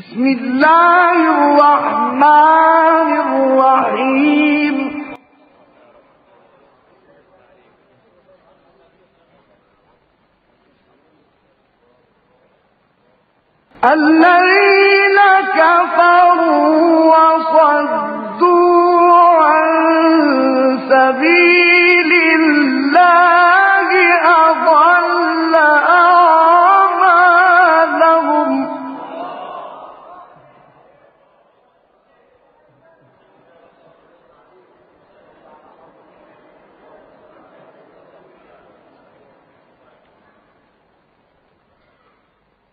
بسم الله الرحمن الرحيم. الذين كفروا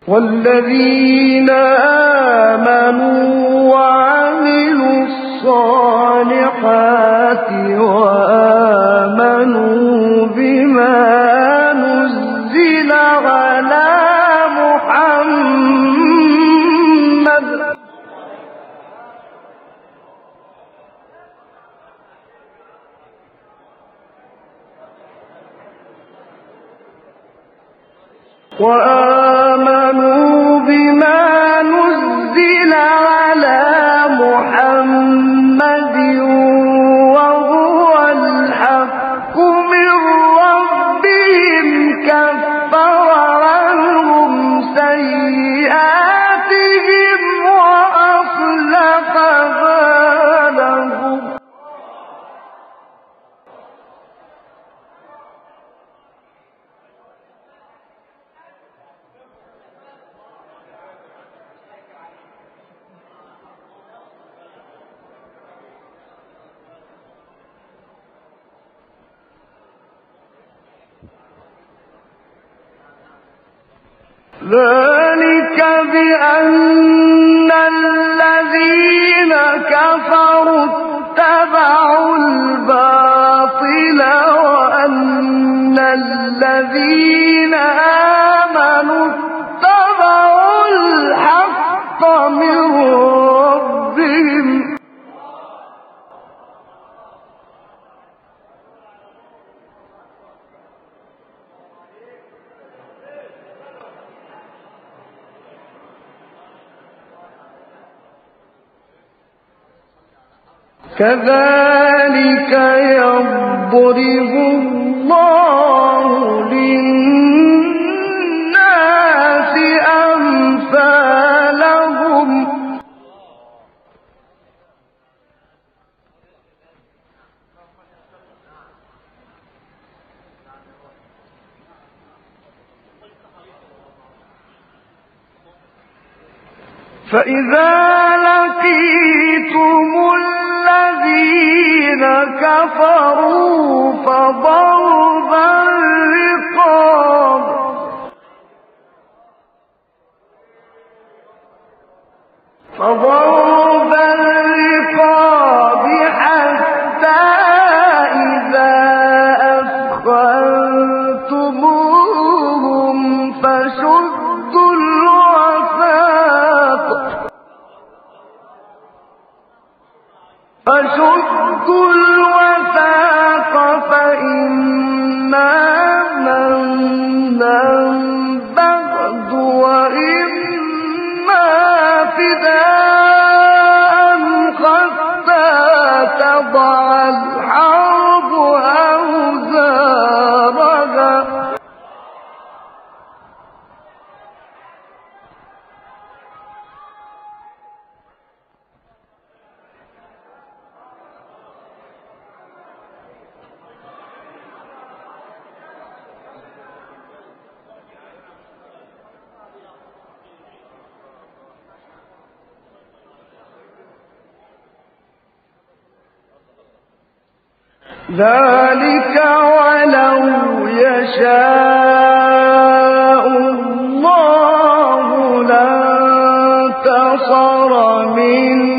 والذين آمنوا وعملوا الصالحات وآمنوا بما نزل على محمد. وآمنوا ذلك بأن الذين كفروا اتبعوا الباطل وأن الذين كذلك يضرب الله للناس أمثالهم. فإذا لقيتم كفروا فضرب الرقاب. حتى إذا فشدوا فشدوا أم ذلك ولو يشاء الله لانتصر منهم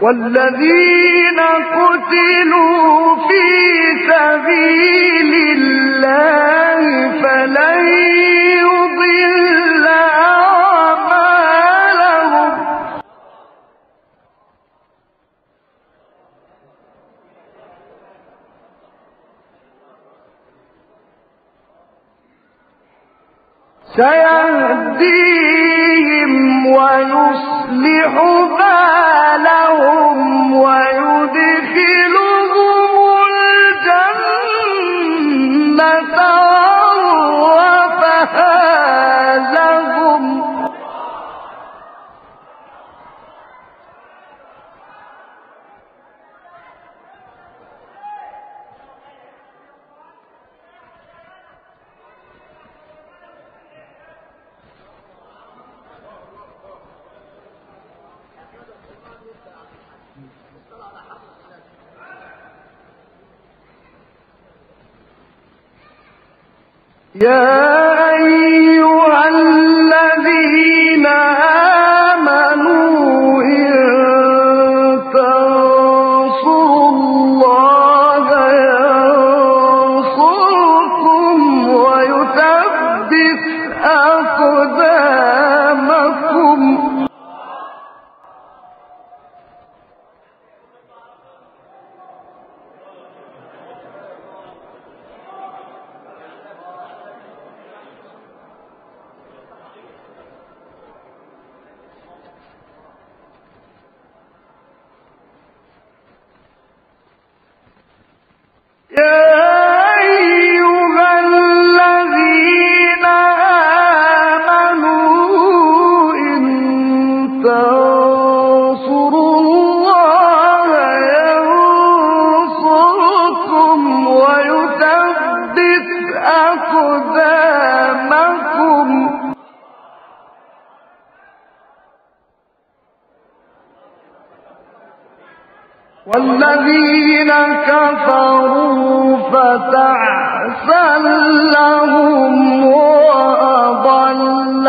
والذين قتلوا في سبيل الله فلن يضل أعمالهم. سيهديهم ويصلح بالهم. Yeah. أقدامكم. والذين كفروا فتعسا لهم وأضل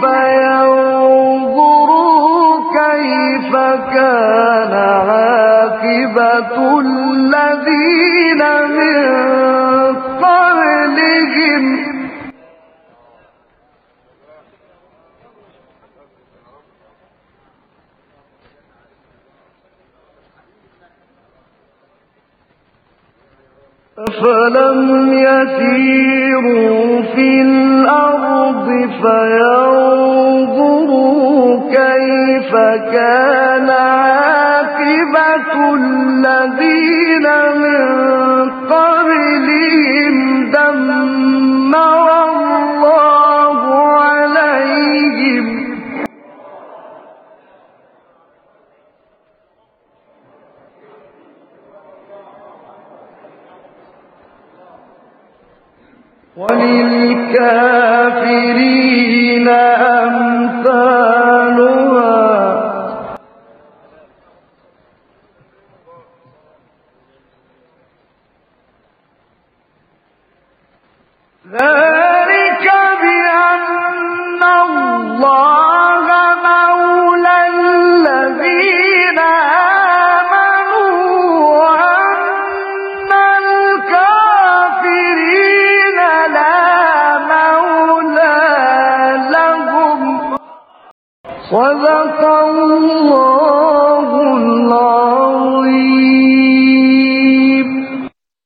فينظروا كيف كان عاقبة الذين من قبلهم؟ أفلم يسيروا في الأرض فينظروا كيف كان عاقبة صدق الله